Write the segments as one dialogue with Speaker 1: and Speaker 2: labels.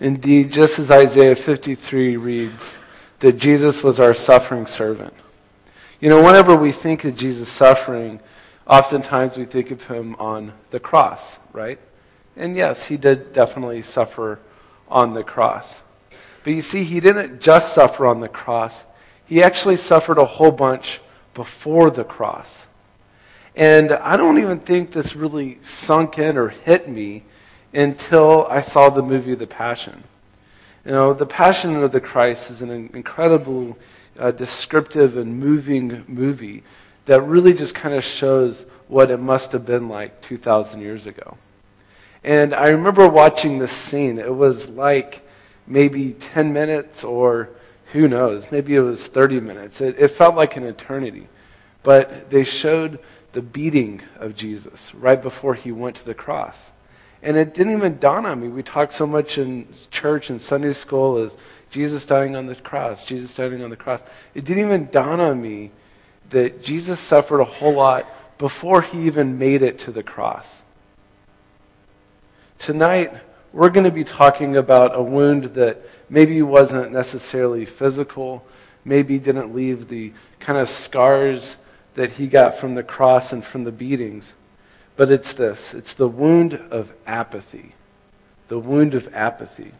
Speaker 1: Indeed, just as Isaiah 53 reads, that Jesus was our suffering servant. You know, whenever we think of Jesus suffering, oftentimes we think of him on the cross, right? And yes, he did definitely suffer on the cross. But you see, he didn't just suffer on the cross, he actually suffered a whole bunch before the cross. And I don't even think this really sunk in or hit me until I saw the movie The Passion. You know, The Passion of the Christ is an incredible, uh, descriptive, and moving movie that really just kind of shows what it must have been like 2,000 years ago. And I remember watching this scene. It was like maybe 10 minutes or who knows, maybe it was 30 minutes. It, it felt like an eternity. But they showed the beating of Jesus right before he went to the cross. And it didn't even dawn on me. We talk so much in church and Sunday school as Jesus dying on the cross, Jesus dying on the cross. It didn't even dawn on me that Jesus suffered a whole lot before he even made it to the cross. Tonight, we're going to be talking about a wound that maybe wasn't necessarily physical, maybe didn't leave the kind of scars that he got from the cross and from the beatings. But it's this it's the wound of apathy. The wound of apathy.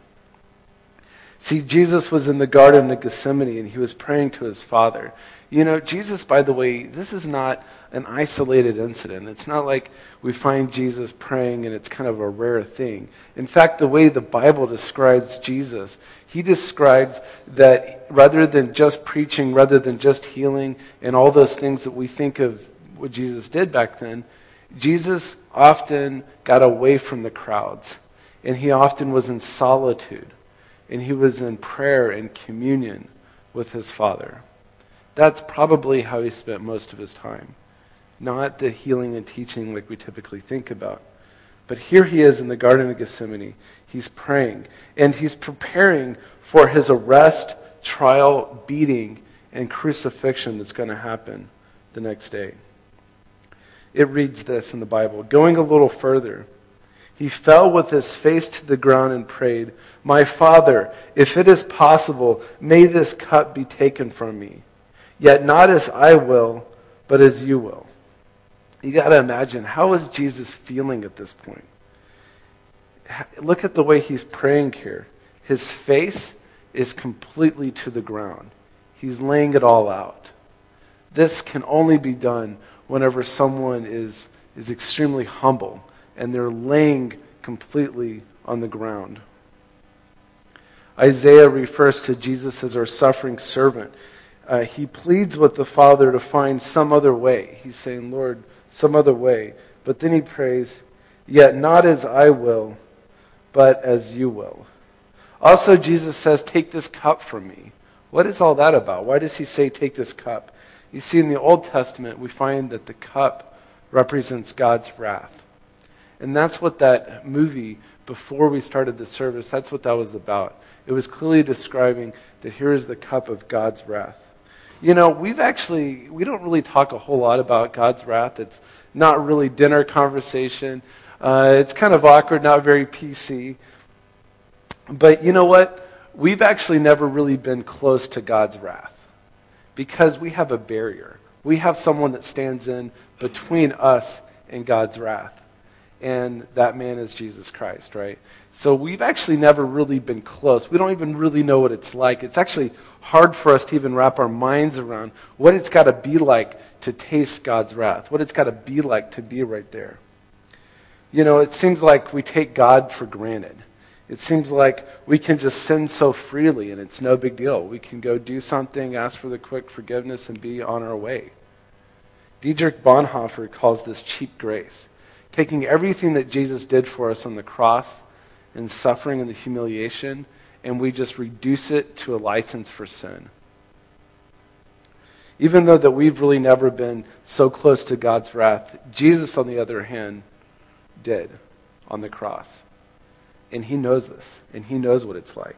Speaker 1: See, Jesus was in the Garden of Gethsemane and he was praying to his Father. You know, Jesus, by the way, this is not an isolated incident. It's not like we find Jesus praying and it's kind of a rare thing. In fact, the way the Bible describes Jesus, he describes that rather than just preaching, rather than just healing, and all those things that we think of what Jesus did back then, Jesus often got away from the crowds. And he often was in solitude and he was in prayer and communion with his Father. That's probably how he spent most of his time. Not the healing and teaching like we typically think about. But here he is in the Garden of Gethsemane. He's praying, and he's preparing for his arrest, trial, beating, and crucifixion that's going to happen the next day. It reads this in the Bible Going a little further, he fell with his face to the ground and prayed, My Father, if it is possible, may this cup be taken from me. Yet not as I will, but as you will. You got to imagine, how is Jesus feeling at this point? Look at the way he's praying here. His face is completely to the ground. He's laying it all out. This can only be done whenever someone is, is extremely humble and they're laying completely on the ground. Isaiah refers to Jesus as our suffering servant. Uh, he pleads with the Father to find some other way. He's saying, Lord, some other way. But then he prays, Yet not as I will, but as you will. Also, Jesus says, Take this cup from me. What is all that about? Why does he say, Take this cup? You see, in the Old Testament, we find that the cup represents God's wrath. And that's what that movie, before we started the service, that's what that was about. It was clearly describing that here is the cup of God's wrath. You know, we've actually, we don't really talk a whole lot about God's wrath. It's not really dinner conversation. Uh, it's kind of awkward, not very PC. But you know what? We've actually never really been close to God's wrath because we have a barrier. We have someone that stands in between us and God's wrath and that man is Jesus Christ, right? So we've actually never really been close. We don't even really know what it's like. It's actually hard for us to even wrap our minds around what it's got to be like to taste God's wrath, what it's got to be like to be right there. You know, it seems like we take God for granted. It seems like we can just sin so freely and it's no big deal. We can go do something, ask for the quick forgiveness, and be on our way. Dietrich Bonhoeffer calls this cheap grace taking everything that Jesus did for us on the cross and suffering and the humiliation, and we just reduce it to a license for sin. Even though that we've really never been so close to God's wrath, Jesus, on the other hand, did on the cross. And he knows this, and he knows what it's like.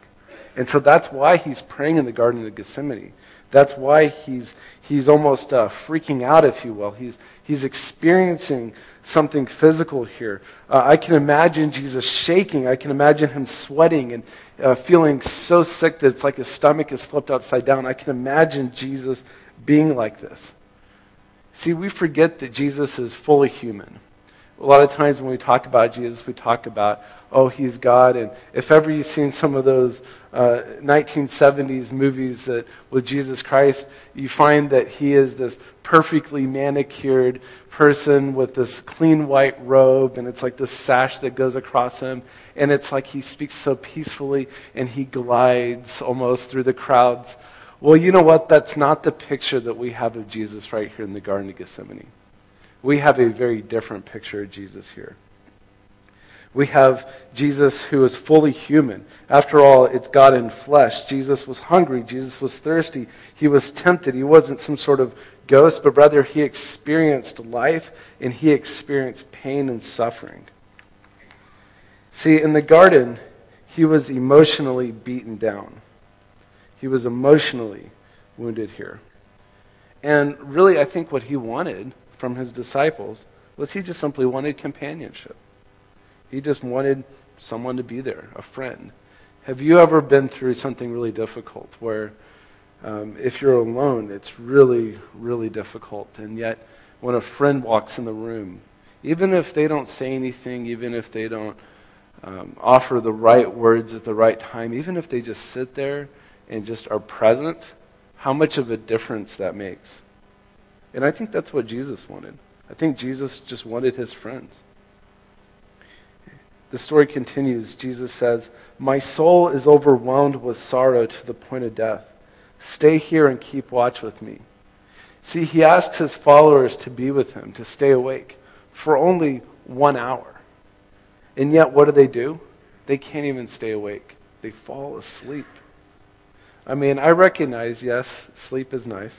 Speaker 1: And so that's why he's praying in the Garden of Gethsemane That's why he's, he's almost uh, freaking out, if you will. He's, he's experiencing something physical here. Uh, I can imagine Jesus shaking. I can imagine him sweating and uh, feeling so sick that it's like his stomach is flipped upside down. I can imagine Jesus being like this. See, we forget that Jesus is fully human. A lot of times when we talk about Jesus, we talk about, oh, he's God. And if ever you've seen some of those uh, 1970s movies that, with Jesus Christ, you find that he is this perfectly manicured person with this clean white robe, and it's like this sash that goes across him. And it's like he speaks so peacefully and he glides almost through the crowds. Well, you know what? That's not the picture that we have of Jesus right here in the Garden of Gethsemane. We have a very different picture of Jesus here. We have Jesus who is fully human. After all, it's God in flesh. Jesus was hungry. Jesus was thirsty. He was tempted. He wasn't some sort of ghost, but rather he experienced life and he experienced pain and suffering. See, in the garden, he was emotionally beaten down. He was emotionally wounded here. And really, I think what he wanted from his disciples was he just simply wanted companionship. He just wanted someone to be there, a friend. Have you ever been through something really difficult where um, if you're alone, it's really, really difficult, and yet when a friend walks in the room, even if they don't say anything, even if they don't um, offer the right words at the right time, even if they just sit there and just are present, how much of a difference that makes. And I think that's what Jesus wanted. I think Jesus just wanted his friends. The story continues. Jesus says, My soul is overwhelmed with sorrow to the point of death. Stay here and keep watch with me. See, he asks his followers to be with him, to stay awake for only one hour. And yet, what do they do? They can't even stay awake. They fall asleep. I mean, I recognize, yes, sleep is nice.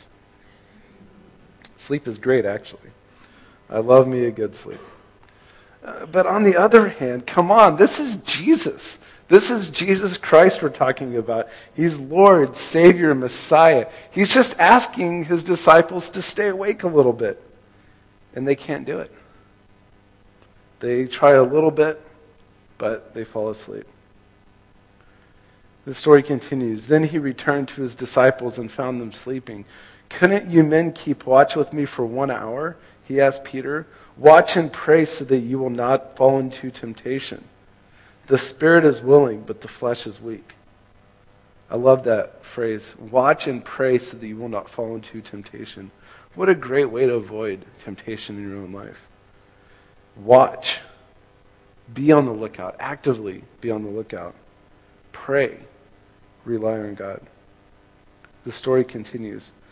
Speaker 1: Sleep is great, actually. I love me a good sleep. Uh, but on the other hand, come on, this is Jesus. This is Jesus Christ we're talking about. He's Lord, Savior, Messiah. He's just asking his disciples to stay awake a little bit. And they can't do it. They try a little bit, but they fall asleep. The story continues. Then he returned to his disciples and found them sleeping. Couldn't you men keep watch with me for one hour? He asked Peter. Watch and pray so that you will not fall into temptation. The spirit is willing, but the flesh is weak. I love that phrase. Watch and pray so that you will not fall into temptation. What a great way to avoid temptation in your own life. Watch. Be on the lookout. Actively be on the lookout. Pray. Rely on God. The story continues.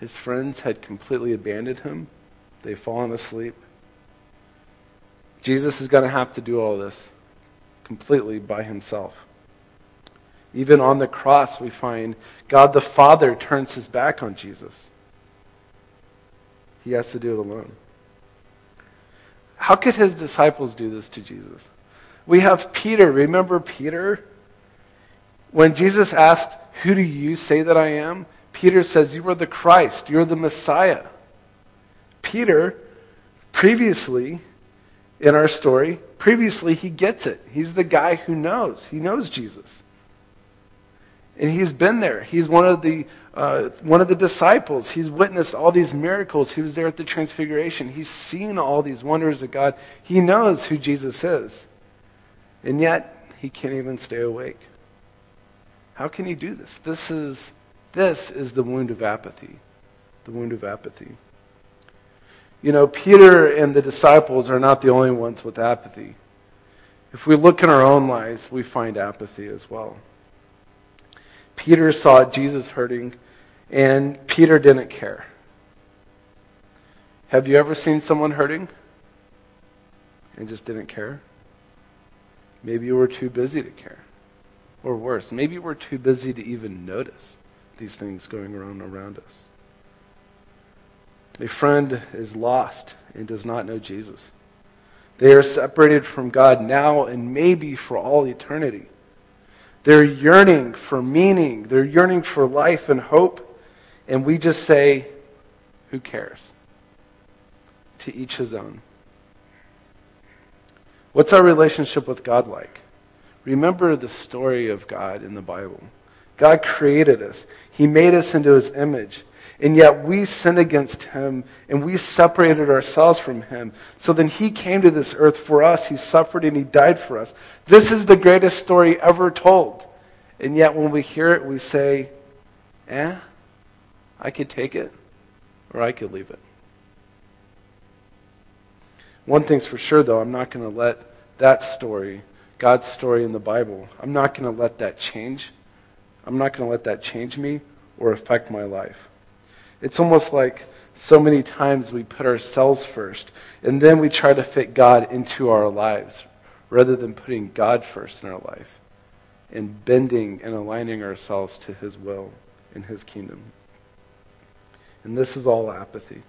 Speaker 1: His friends had completely abandoned him. They've fallen asleep. Jesus is going to have to do all this completely by himself. Even on the cross, we find God the Father turns his back on Jesus. He has to do it alone. How could his disciples do this to Jesus? We have Peter. Remember Peter? When Jesus asked, Who do you say that I am? Peter says, You are the Christ. You're the Messiah. Peter, previously in our story, previously he gets it. He's the guy who knows. He knows Jesus. And he's been there. He's one of the uh, one of the disciples. He's witnessed all these miracles. He was there at the transfiguration. He's seen all these wonders of God. He knows who Jesus is. And yet he can't even stay awake. How can he do this? This is this is the wound of apathy. The wound of apathy. You know, Peter and the disciples are not the only ones with apathy. If we look in our own lives, we find apathy as well. Peter saw Jesus hurting, and Peter didn't care. Have you ever seen someone hurting and just didn't care? Maybe you were too busy to care. Or worse, maybe you were too busy to even notice these things going on around us. A friend is lost and does not know Jesus. They are separated from God now and maybe for all eternity. They're yearning for meaning. They're yearning for life and hope. And we just say, who cares? To each his own. What's our relationship with God like? Remember the story of God in the Bible. God created us. He made us into his image. And yet we sinned against him and we separated ourselves from him. So then he came to this earth for us. He suffered and he died for us. This is the greatest story ever told. And yet when we hear it, we say, eh, I could take it or I could leave it. One thing's for sure, though, I'm not going to let that story, God's story in the Bible, I'm not going to let that change. I'm not going to let that change me or affect my life. It's almost like so many times we put ourselves first, and then we try to fit God into our lives rather than putting God first in our life and bending and aligning ourselves to His will and His kingdom. And this is all apathy.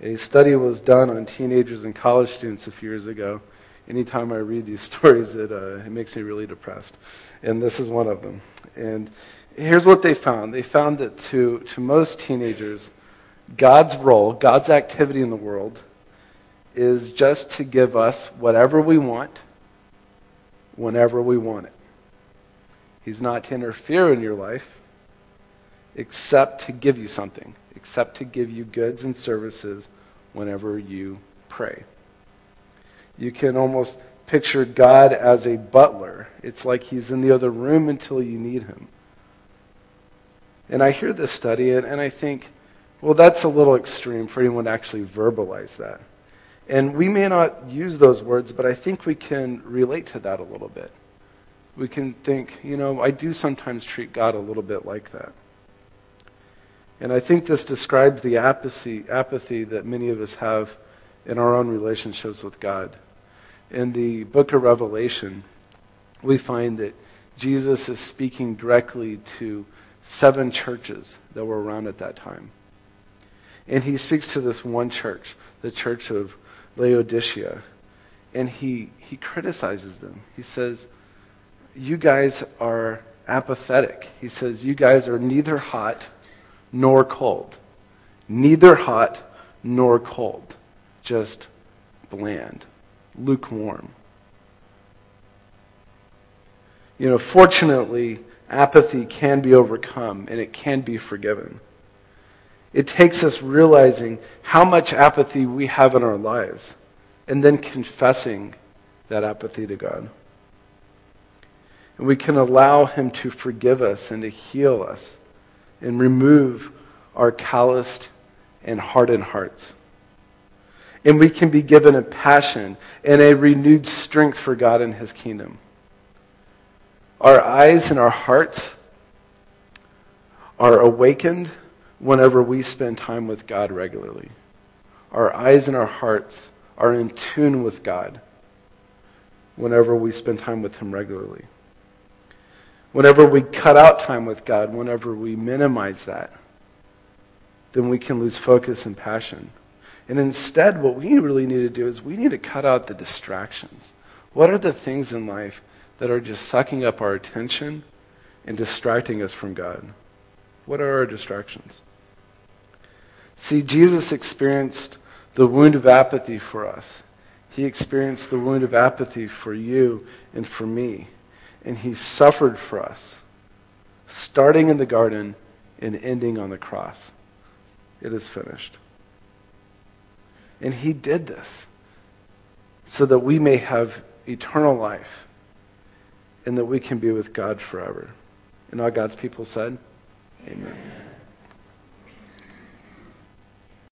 Speaker 1: A study was done on teenagers and college students a few years ago. Anytime I read these stories, it, uh, it makes me really depressed. And this is one of them. And here's what they found they found that to, to most teenagers, God's role, God's activity in the world, is just to give us whatever we want whenever we want it. He's not to interfere in your life except to give you something, except to give you goods and services whenever you pray. You can almost picture God as a butler. It's like he's in the other room until you need him. And I hear this study and, and I think, well, that's a little extreme for anyone to actually verbalize that. And we may not use those words, but I think we can relate to that a little bit. We can think, you know, I do sometimes treat God a little bit like that. And I think this describes the apathy, apathy that many of us have in our own relationships with God. In the book of Revelation, we find that Jesus is speaking directly to seven churches that were around at that time. And he speaks to this one church, the church of Laodicea, and he, he criticizes them. He says, You guys are apathetic. He says, You guys are neither hot nor cold. Neither hot nor cold. Just bland, lukewarm. You know, fortunately, apathy can be overcome and it can be forgiven. It takes us realizing how much apathy we have in our lives and then confessing that apathy to God. And we can allow Him to forgive us and to heal us and remove our calloused and hardened hearts. And we can be given a passion and a renewed strength for God and His kingdom. Our eyes and our hearts are awakened whenever we spend time with God regularly. Our eyes and our hearts are in tune with God whenever we spend time with Him regularly. Whenever we cut out time with God, whenever we minimize that, then we can lose focus and passion. And instead, what we really need to do is we need to cut out the distractions. What are the things in life that are just sucking up our attention and distracting us from God? What are our distractions? See, Jesus experienced the wound of apathy for us. He experienced the wound of apathy for you and for me. And he suffered for us, starting in the garden and ending on the cross. It is finished. And he did this so that we may have eternal life and that we can be with God forever. And all God's people said, Amen.